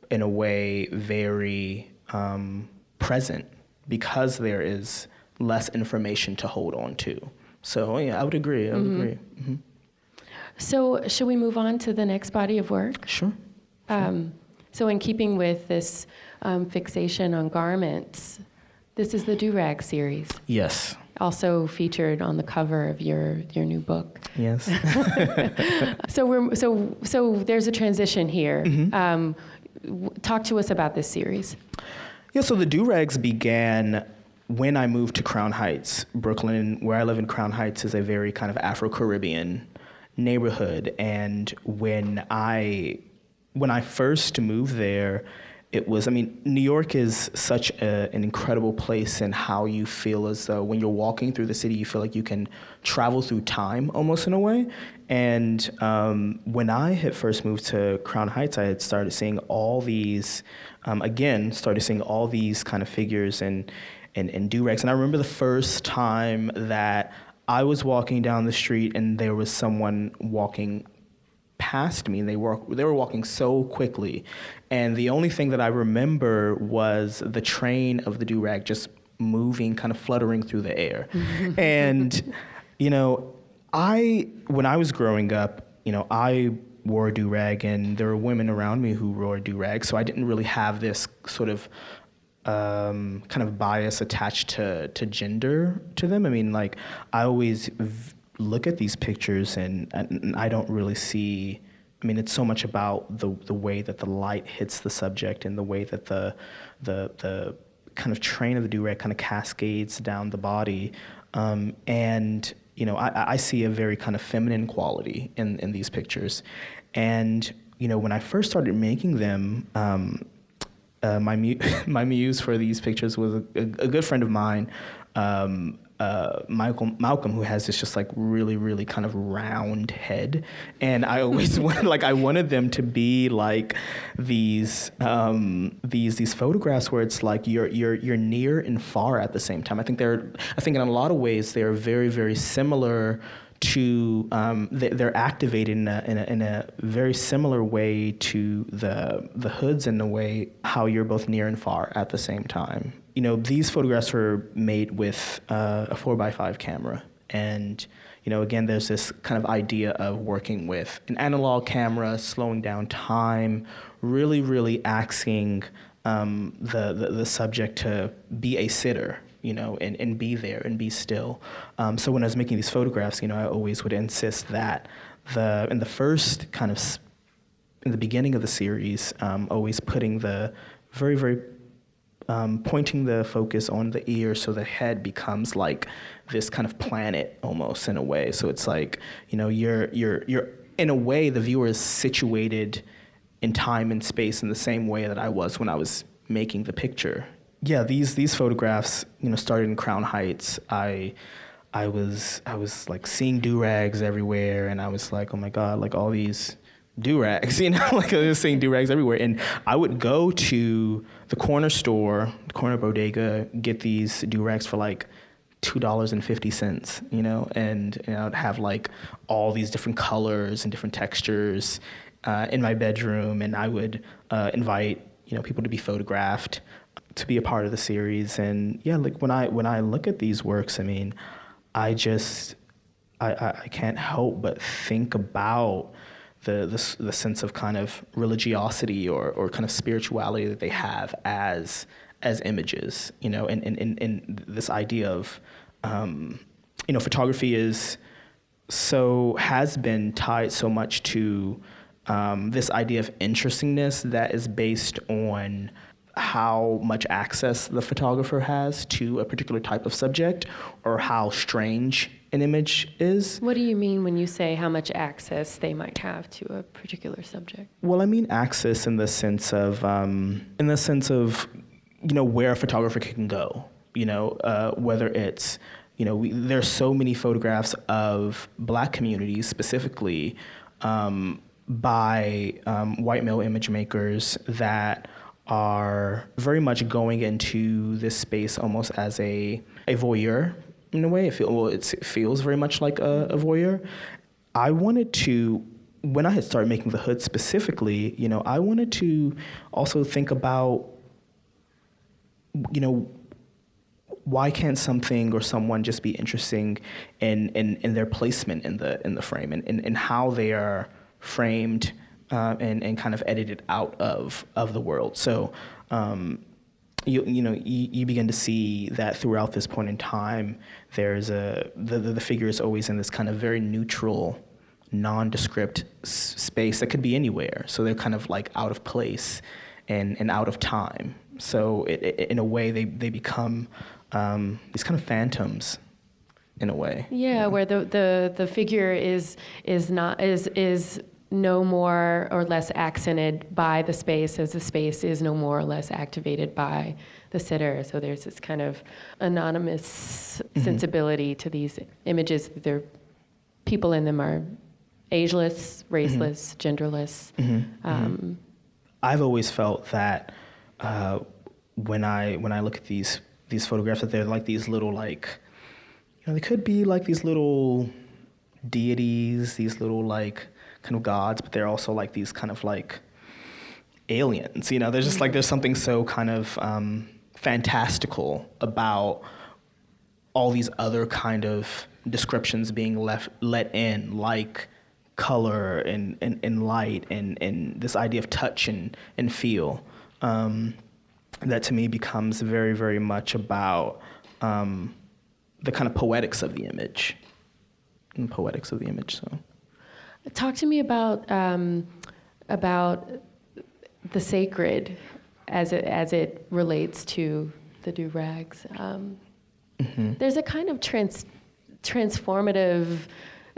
in a way, very um, present because there is less information to hold on to. So yeah, I would agree. I would mm-hmm. agree. Mm-hmm. So, should we move on to the next body of work? Sure. sure. Um, so, in keeping with this um, fixation on garments, this is the Do Rag series. Yes. Also featured on the cover of your your new book. Yes. so we're so so there's a transition here. Mm-hmm. Um, w- talk to us about this series. Yeah. So the Do Rags began when I moved to Crown Heights, Brooklyn. Where I live in Crown Heights is a very kind of Afro Caribbean neighborhood. And when I when I first moved there, it was, I mean, New York is such a, an incredible place and how you feel as though when you're walking through the city, you feel like you can travel through time almost in a way. And um, when I had first moved to Crown Heights, I had started seeing all these, um, again, started seeing all these kind of figures and, and, and do-rags. And I remember the first time that I was walking down the street and there was someone walking past me and they were they were walking so quickly and the only thing that I remember was the train of the do-rag just moving kind of fluttering through the air and you know I when I was growing up you know I wore a do-rag and there were women around me who wore a do-rag so I didn't really have this sort of um, kind of bias attached to to gender to them. I mean, like I always v- look at these pictures and, and I don't really see. I mean, it's so much about the the way that the light hits the subject and the way that the the the kind of train of the do rag kind of cascades down the body, um, and you know, I, I see a very kind of feminine quality in in these pictures, and you know, when I first started making them. Um, uh, my mu- my muse for these pictures was a, a, a good friend of mine, um, uh, Michael Malcolm, who has this just like really really kind of round head, and I always wanted like I wanted them to be like these um, these these photographs where it's like you're you're you're near and far at the same time. I think they're I think in a lot of ways they are very very similar to um, they're activated in a, in a, in, a, very similar way to the the hoods in a way how you're both near and far at the same time. You know, these photographs were made with uh, a four by five camera, and you know, again, there's this kind of idea of working with an analog camera, slowing down time, really, really asking um, the, the the subject to be a sitter you know, and, and be there and be still. Um, so when I was making these photographs, you know, I always would insist that the in the first kind of in the beginning of the series, um, always putting the very very um, pointing the focus on the ear so the head becomes like this kind of planet almost in a way. So it's like you know you're you're you're in a way the viewer is situated in time and space in the same way that I was when I was making the picture yeah, these these photographs, you know, started in Crown Heights. I I was I was like seeing do rags everywhere, and I was like, oh my god, like all these do rags, you know, like I was seeing do rags everywhere. And I would go to the corner store, the corner bodega, get these do rags for like two dollars and fifty cents, you know, and, and I would have like all these different colors and different textures uh, in my bedroom, and I would uh, invite you know people to be photographed to be a part of the series. And yeah, like when I when I look at these works, I mean, I just I, I, I can't help but think about the, the the sense of kind of religiosity or or kind of spirituality that they have as as images, you know, and and, and, and this idea of um, you know, photography is so has been tied so much to um, this idea of interestingness that is based on how much access the photographer has to a particular type of subject or how strange an image is. What do you mean when you say how much access they might have to a particular subject? Well, I mean access in the sense of um, in the sense of you know where a photographer can go. You know, uh, whether it's you know we, there's so many photographs of black communities specifically um, by um, white male image makers that are very much going into this space almost as a, a voyeur in a way. It, feel, well, it feels very much like a, a voyeur. I wanted to, when I had started making the hood specifically, you know, I wanted to also think about, you know, why can't something or someone just be interesting in, in, in their placement in the in the frame and, and, and how they are framed uh, and, and kind of edited out of, of the world. So, um, you, you know, you, you, begin to see that throughout this point in time, there's a, the, the, the figure is always in this kind of very neutral, nondescript s- space that could be anywhere. So they're kind of like out of place and, and out of time. So it, it, in a way, they, they become um, these kind of phantoms in a way. Yeah, where the, the, the figure is is not is is no more or less accented by the space as the space is no more or less activated by the sitter. So there's this kind of anonymous mm-hmm. sensibility to these images. There, people in them are ageless, raceless, mm-hmm. genderless. Mm-hmm. mm-hmm. Um, I've always felt that uh, when I when I look at these these photographs, that they're like these little like, you know, they could be like these little deities, these little like kind of gods, but they're also like these kind of like aliens. You know, there's just like there's something so kind of um, fantastical about all these other kind of descriptions being left let in, like color and, and, and light and, and this idea of touch and, and feel. Um, that to me becomes very, very much about um, the kind of poetics of the image. And poetics of the image. So. Talk to me about um, about the sacred as it as it relates to the do rags. Um, mm-hmm. There's a kind of trans transformative.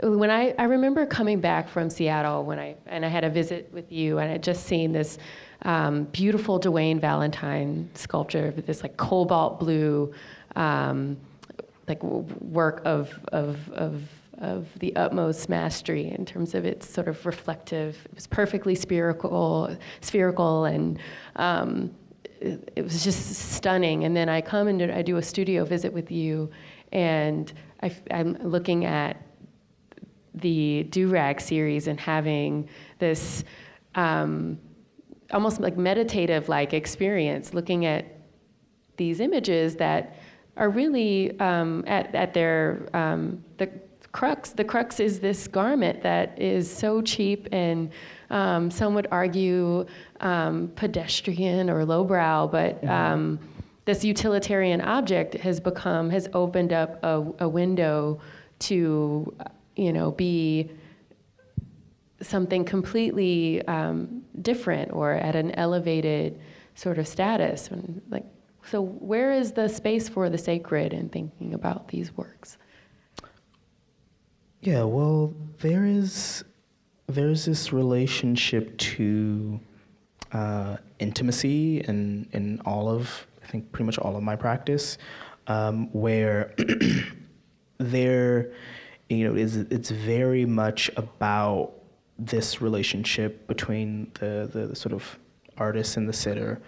When I, I remember coming back from Seattle when I and I had a visit with you and I had just seen this um, beautiful De Wain Valentine sculpture, this like cobalt blue, um, like work of of of of the utmost mastery in terms of its sort of reflective. It was perfectly spherical, spherical, and um, it, it, was just stunning. And then I come and I do a studio visit with you, and I, am looking at the do rag series and having this um, almost like meditative like experience, looking at these images that are really um, at, at their um, the crux. The crux is this garment that is so cheap and um, some would argue um, pedestrian or lowbrow, but mm-hmm. um, this utilitarian object has become has opened up a, a window to, you know, be something completely um, different or at an elevated sort of status. And like, so where is the space for the sacred in thinking about these works? Yeah, well, there is there's this relationship to uh, intimacy in in all of I think pretty much all of my practice, um, where there, you know, is it's very much about this relationship between the, the, the sort of artist and the sitter,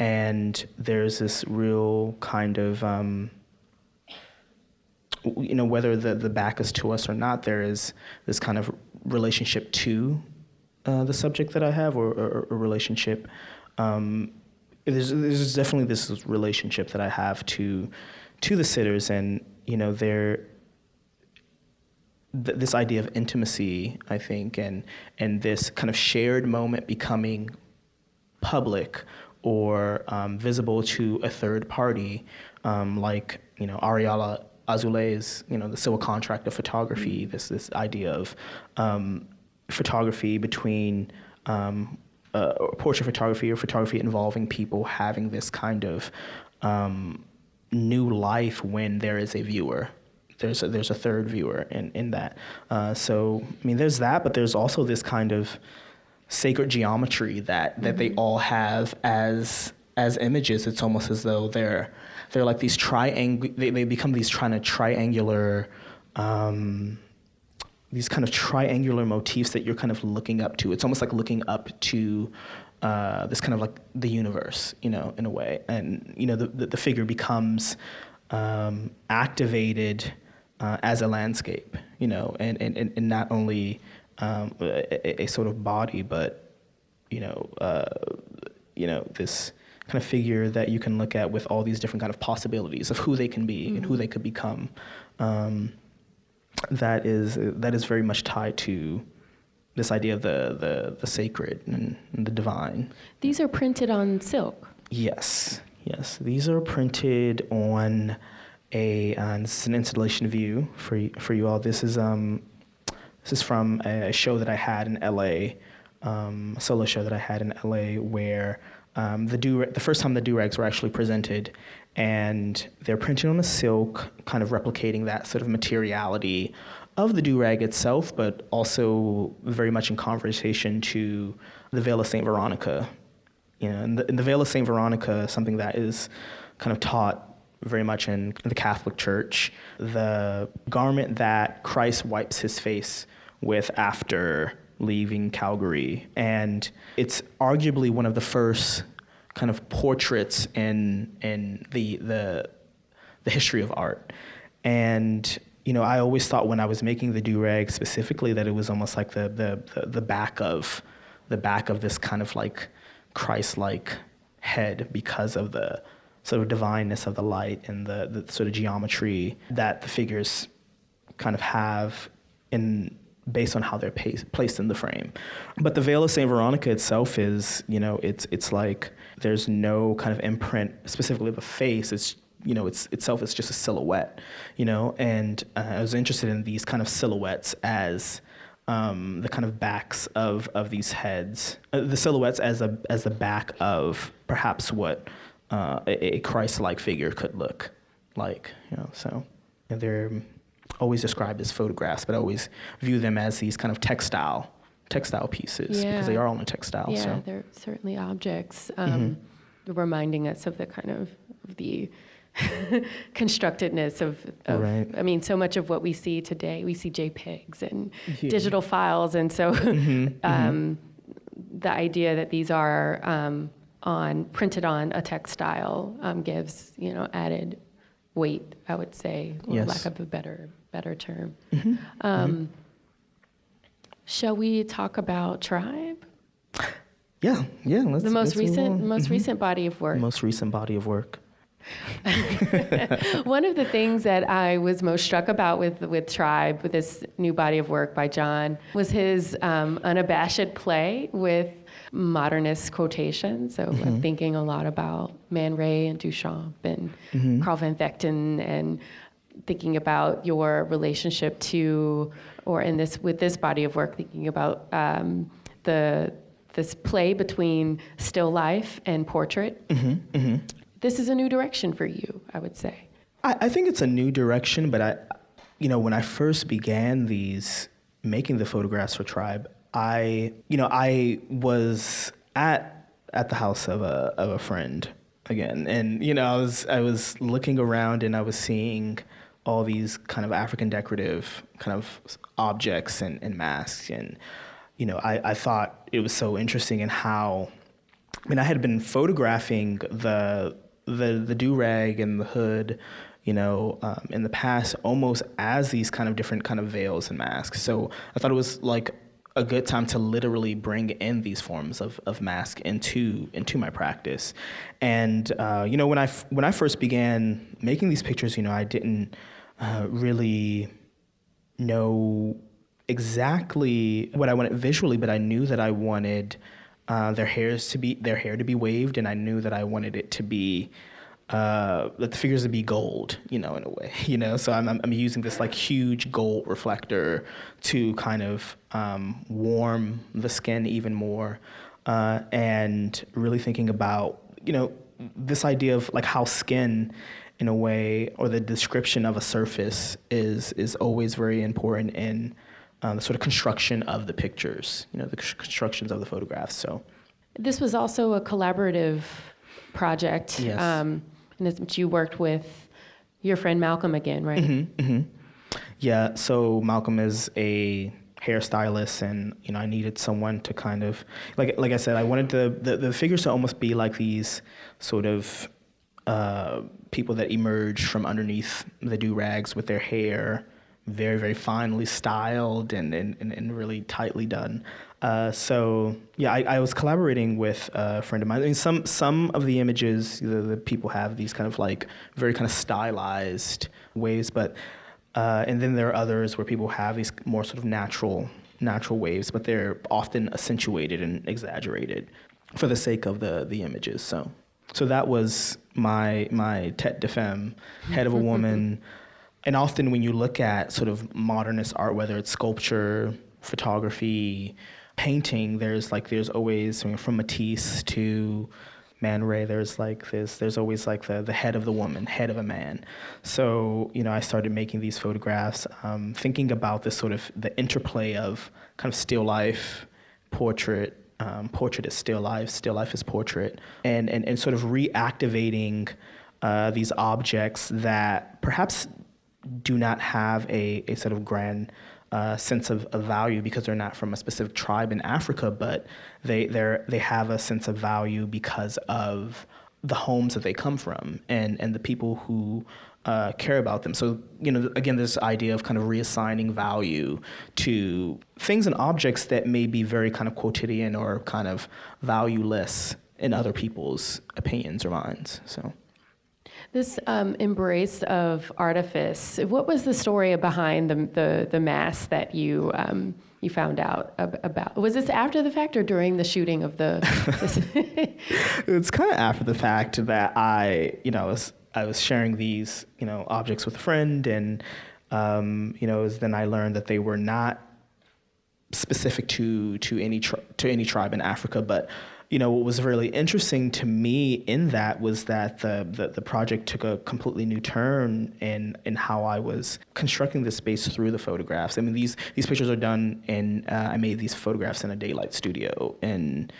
and there's this real kind of um, you know, whether the, the back is to us or not, there is this kind of relationship to uh, the subject that I have or, a relationship. Um, there's, there's definitely this relationship that I have to to the sitters, and you know, they're th- this idea of intimacy, I think, and and this kind of shared moment becoming public or um, visible to a third party, um, like you know Ariella Azoulay you know, the civil contract of photography, this, this idea of um, photography between um, uh, portrait photography or photography involving people having this kind of um, new life when there is a viewer. There's a, there's a third viewer in in that. Uh, so I mean, there's that, but there's also this kind of sacred geometry that that mm-hmm. they all have as as images. It's almost as though they're they're like these triangle. They, they become these kind of triangular. Um, these kind of triangular motifs that you're kind of looking up to. It's almost like looking up to uh, this kind of like the universe, you know, in a way. And you know, the the, the figure becomes um, activated uh, as a landscape, you know, and and, and not only um, a, a, sort of body, but you know, uh, you know this kind of figure that you can look at with all these different kind of possibilities of who they can be mm-hmm. and who they could become. Um, that is that is very much tied to this idea of the the, the sacred and, and the divine. These are printed on silk. Yes, yes. These are printed on a. Uh, this is an installation view for for you all. This is um, this is from a show that I had in LA, um, a solo show that I had in LA, where um, the do the first time the do rags were actually presented, and they're printed on a silk, kind of replicating that sort of materiality of the do rag itself, but also very much in conversation to the veil of Saint Veronica. You know, and the, and the veil of Saint Veronica, something that is kind of taught very much in, in the Catholic Church. The garment that Christ wipes his face with after leaving Calvary. And it's arguably one of the first kind of portraits in in the the the history of art. And you know, I always thought when I was making the do rag specifically that it was almost like the the the, the back of the back of this kind of like Christ-like head because of the sort of divineness of the light and the, the sort of geometry that the figures kind of have in based on how they're placed in the frame. But the veil of Saint Veronica itself is, you know, it's it's like there's no kind of imprint specifically of a face. It's you know, it's itself is just a silhouette, you know. And uh, I was interested in these kind of silhouettes as um, the kind of backs of of these heads, uh, the silhouettes as a as the back of perhaps what uh, a, a Christ-like figure could look like, you know. So, and they're always described as photographs, but I always view them as these kind of textile textile pieces yeah. because they are on a textile. Yeah, so. they're certainly objects, um, mm-hmm. reminding us of the kind of, the constructedness of, of right. I mean, so much of what we see today, we see JPEGs and yeah. digital files, and so mm-hmm. um, mm-hmm. the idea that these are um, on printed on a textile um, gives you know added weight, I would say, or yes. lack of a better better term. Mm-hmm. Um, mm-hmm. Shall we talk about tribe? Yeah, yeah. the most recent, most mm-hmm. recent body of work. Most recent body of work. One of the things that I was most struck about with with Tribe, with this new body of work by John, was his um, unabashed play with modernist quotations. So mm-hmm. I'm thinking a lot about Man Ray and Duchamp and mm-hmm. Carl Van Vechten and thinking about your relationship to, or in this with this body of work, thinking about um, the this play between still life and portrait. Mm-hmm, mm-hmm. This is a new direction for you, I would say. I, I think it's a new direction, but I, you know, when I first began these making the photographs for Tribe, I, you know, I was at at the house of a of a friend again, and you know, I was I was looking around and I was seeing all these kind of African decorative kind of objects and, and masks. And, you know, I, I thought it was so interesting in how, I mean, I had been photographing the, the, the do-rag and the hood, you know, um, in the past almost as these kind of different kind of veils and masks. So I thought it was like a good time to literally bring in these forms of, of mask into into my practice. And uh, you know, when I f- when I first began making these pictures, you know, I didn't uh, really know exactly what I wanted visually, but I knew that I wanted uh, their hairs to be their hair to be waved, and I knew that I wanted it to be uh, that the figures to be gold, you know, in a way, you know. So I'm, I'm using this like huge gold reflector to kind of um, warm the skin even more. uh, and really thinking about you know this idea of like how skin in a way or the description of a surface is is always very important in um, the sort of construction of the pictures you know the constructions of the photographs so this was also a collaborative project yes. um, and you worked with your friend malcolm again right mm-hmm, mm-hmm. yeah so malcolm is a hairstylist and you know I needed someone to kind of like like I said I wanted the the, the figures to almost be like these sort of uh, people that emerge from underneath the do rags with their hair very very finely styled and and, and really tightly done uh, so yeah I, I was collaborating with a friend of mine I mean some some of the images the, the people have these kind of like very kind of stylized ways but uh, and then there are others where people have these more sort of natural natural waves, but they're often accentuated and exaggerated for the sake of the the images. So so that was my my tete de femme, head of a woman. and often when you look at sort of modernist art, whether it's sculpture, photography, painting, there's like there's always I mean, from Matisse to Man Ray, there's like this, there's always like the, the head of the woman, head of a man. So, you know, I started making these photographs, um, thinking about this sort of the interplay of kind of still life, portrait, um, portrait is still life, still life is portrait, and, and, and sort of reactivating uh, these objects that perhaps do not have a, a sort of grand uh, sense of, of, value because they're not from a specific tribe in Africa, but they they they have a sense of value because of the homes that they come from and and the people who uh, care about them. So you know, again, this idea of kind of reassigning value to things and objects that may be very kind of quotidian or kind of valueless in other people's opinions or minds. So. This um, embrace of artifice. What was the story behind the the, the mass that you um, you found out about? Was this after the fact or during the shooting of the? it's kind of after the fact that I, you know, was I was sharing these, you know, objects with a friend, and um, you know, then I learned that they were not specific to to any tri- to any tribe in Africa, but you know, what was really interesting to me in that was that the, the, the project took a completely new turn in in how I was constructing the space through the photographs. I mean, these these pictures are done and Uh, I made these photographs in a daylight studio in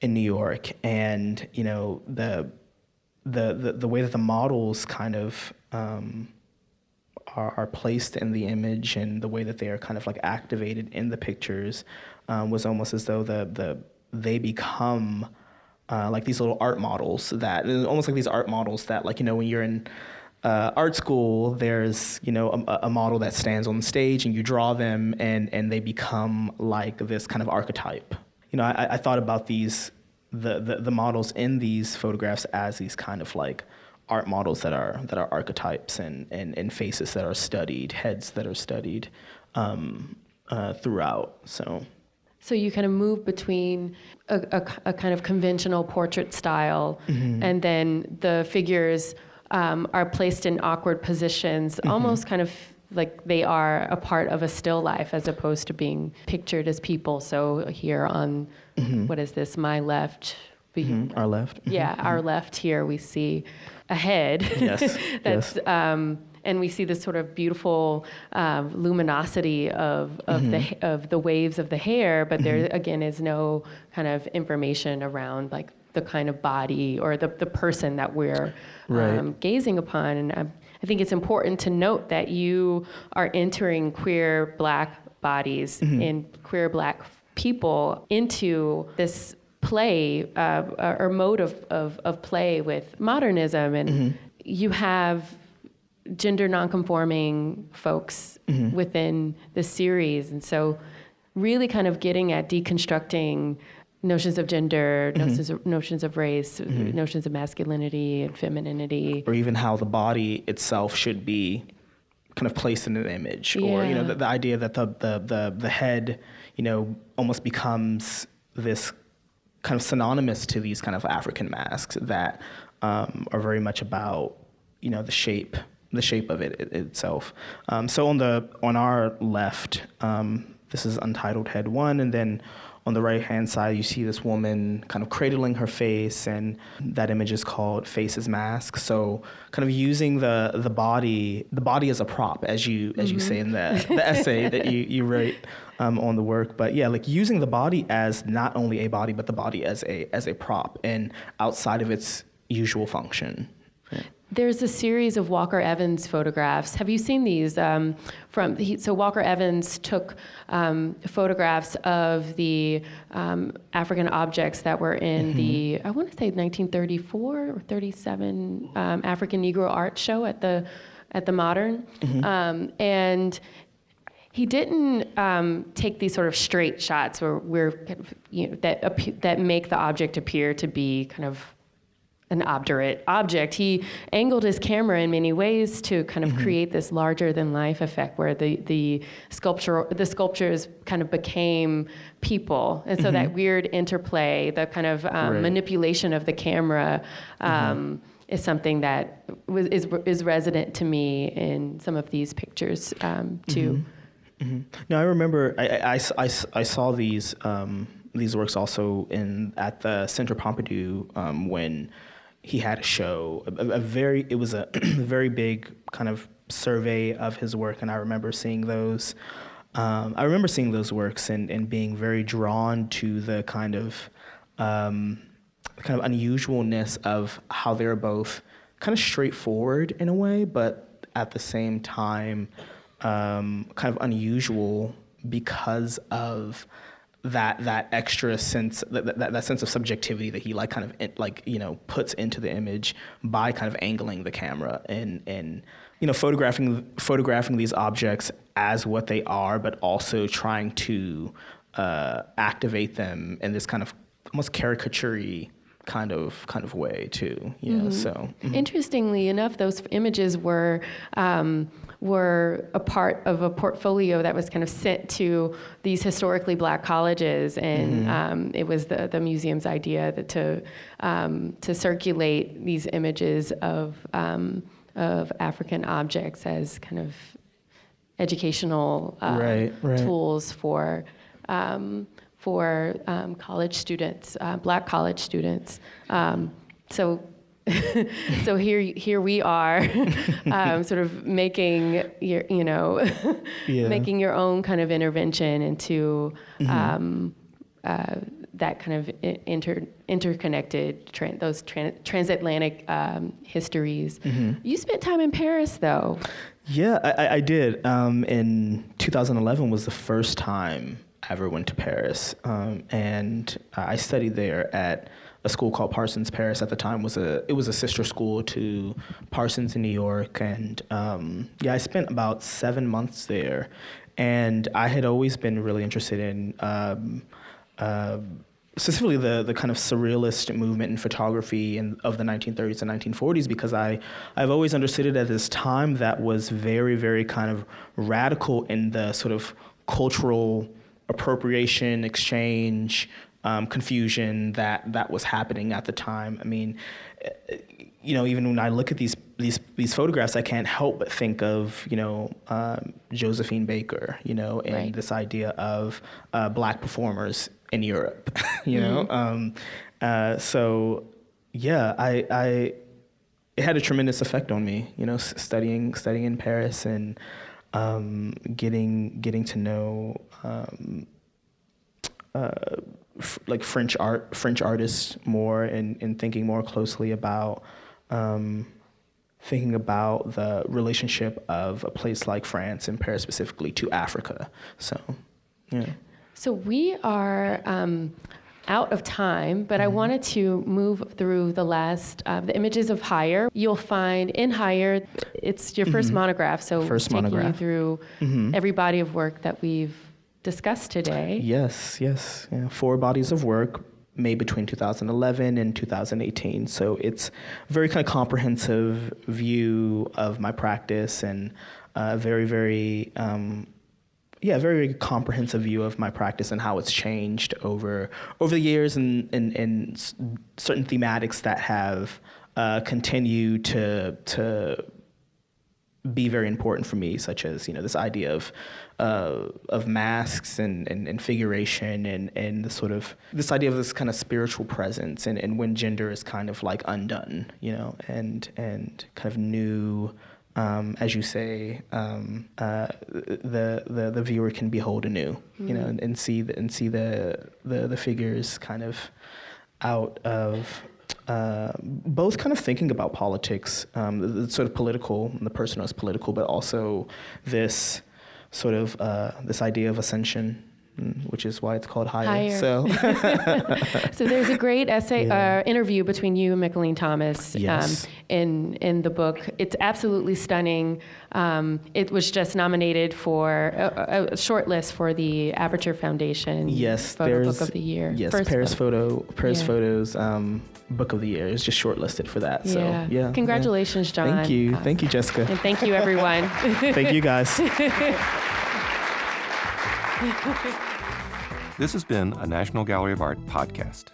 in New York, and you know the the the, the way that the models kind of um, are, are, placed in the image and the way that they are kind of like activated in the pictures um, was almost as though the the they become uh, like these little art models that almost like these art models that like you know when you're in uh, art school there's you know a, a, model that stands on the stage and you draw them and and they become like this kind of archetype. You know i, I thought about these the, the, the models in these photographs as these kind of like art models that are that are archetypes and and, and faces that are studied heads that are studied um, uh, throughout so so you kind of move between a, a, a kind of conventional portrait style, mm-hmm. and then the figures um, are placed in awkward positions, mm-hmm. almost kind of like they are a part of a still life as opposed to being pictured as people. So here on mm-hmm. what is this? My left. We, mm-hmm. Our left. Yeah, our mm-hmm. left here we see a head. Yes. that's yes. Um, and we see this sort of beautiful um, luminosity of of mm-hmm. the of the waves of the hair, but there mm-hmm. again is no kind of information around like the kind of body or the the person that we're right. um, gazing upon. And I, I think it's important to note that you are entering queer black bodies mm-hmm. and queer black people into this play uh, or mode of, of, of play with modernism and mm-hmm. you have gender nonconforming folks mm-hmm. within the series. And so, really kind of getting at deconstructing notions of gender, mm-hmm. notions, of, notions of race, mm-hmm. notions of masculinity and femininity. Or even how the body itself should be kind of placed in an image. Yeah. Or, you know, the, the idea that the, the, the, the head, you know, almost becomes this kind of synonymous to these kind of African masks that um, are very much about, you know, the shape the shape of it, it itself. Um, so on the on our left, um, this is Untitled Head One, and then on the right hand side, you see this woman kind of cradling her face, and that image is called Faces Mask. So, kind of using the the body the body as a prop, as you as mm-hmm. you say in the, the essay that you you write um, on the work. But yeah, like using the body as not only a body, but the body as a as a prop and outside of its usual function. There's a series of Walker Evans photographs. Have you seen these? Um, from he, so Walker Evans took um, photographs of the um, African objects that were in mm-hmm. the I want to say 1934 or 37 um, African Negro art show at the at the Modern, mm-hmm. Um, and he didn't um, take these sort of straight shots where we're you know, that that make the object appear to be kind of an obdurate object. He angled his camera in many ways to kind of mm-hmm. create this larger than life effect where the, the sculpture the sculptures kind of became people. And so mm-hmm. that weird interplay, the kind of um, right. manipulation of the camera mm-hmm. um, mm-hmm. is something that was, is, is resident to me in some of these pictures um, too. Mm-hmm. Mm-hmm. Now I remember I, I, I, I saw these um, these works also in at the Centre Pompidou um, when he had a show, a, a very, it was a very big kind of survey of his work, and I remember seeing those. Um, I remember seeing those works and, and being very drawn to the kind of um, kind of unusualness of how they're both kind of straightforward in a way, but at the same time, um, kind of unusual because of that that extra sense that, that, that sense of subjectivity that he like kind of like you know puts into the image by kind of angling the camera and and you know photographing photographing these objects as what they are but also trying to uh, activate them in this kind of almost caricature kind of kind of way too. Yeah. Mm-hmm. So mm-hmm. interestingly enough, those images were um, were a part of a portfolio that was kind of sent to these historically black colleges, and mm-hmm. um, it was the, the museum's idea that to um, to circulate these images of um, of African objects as kind of educational uh, right, right. tools for um, for um, college students, uh, black college students. Um, so so here, here we are, um, sort of making your, you know, yeah. making your own kind of intervention into mm-hmm. um, uh, that kind of inter, interconnected, those tran- transatlantic um, histories. Mm-hmm. You spent time in Paris, though. Yeah, I, I did. Um, in 2011 was the first time I ever went to Paris, um, and I studied there at a school called Parsons Paris at the time was a it was a sister school to Parsons in New York, and um, yeah, I spent about seven months there, and I had always been really interested in. Um, uh, specifically the the kind of surrealist movement in photography in, of the 1930s and 1940s because I I've always understood it at this time that was very very kind of radical in the sort of cultural appropriation exchange um, confusion that that was happening at the time. I mean, you know, even when I look at these these these photographs, I can't help but think of you know um, Josephine Baker, you know, and right. this idea of uh, black performers in Europe, you mm-hmm. know. Um, uh, so yeah, I, I it had a tremendous effect on me, you know, studying studying in Paris and um, getting getting to know. Um, uh, f- like French art, French artists more, and, and thinking more closely about um, thinking about the relationship of a place like France and Paris specifically to Africa. So, yeah. So we are. Um, out of time, but mm-hmm. I wanted to move through the last uh, the images of Higher. You'll find in Higher, it's your 1st mm-hmm. monograph, so first taking monograph. you through mm-hmm. every body of work that we've discussed today. Yes, yes. Yeah. Four bodies of work made between 2011 and 2018. So it's very kind of comprehensive view of my practice and a very, very, um, yeah, very, very comprehensive view of my practice and how it's changed over over the years and, and, and certain thematics that have uh, continued to to be very important for me, such as you know this idea of uh, of masks and, and, and figuration and and the sort of this idea of this kind of spiritual presence and, and when gender is kind of like undone, you know, and and kind of new. Um, as you say, um, uh, the, the the viewer can behold anew, mm-hmm. you know, and, and see the, and see the, the the figures kind of out of uh, both kind of thinking about politics, um, the, the, sort of political, the personal is political, but also this sort of uh, this idea of ascension which is why it's called higher. higher. So, so there's a great essay yeah. uh, interview between you and Mickalene Thomas um, yes. um, in in the book. It's absolutely stunning. Um, it was just nominated for a, a, short list for the Aperture Foundation. Yes, photo book of the year. Yes, First Paris photo, Paris yeah. photos. Um, book of the year is just shortlisted for that. So yeah, yeah congratulations, John. Thank you, uh, thank you, Jessica, and thank you, everyone. thank you, guys. This has been a National Gallery of Art podcast.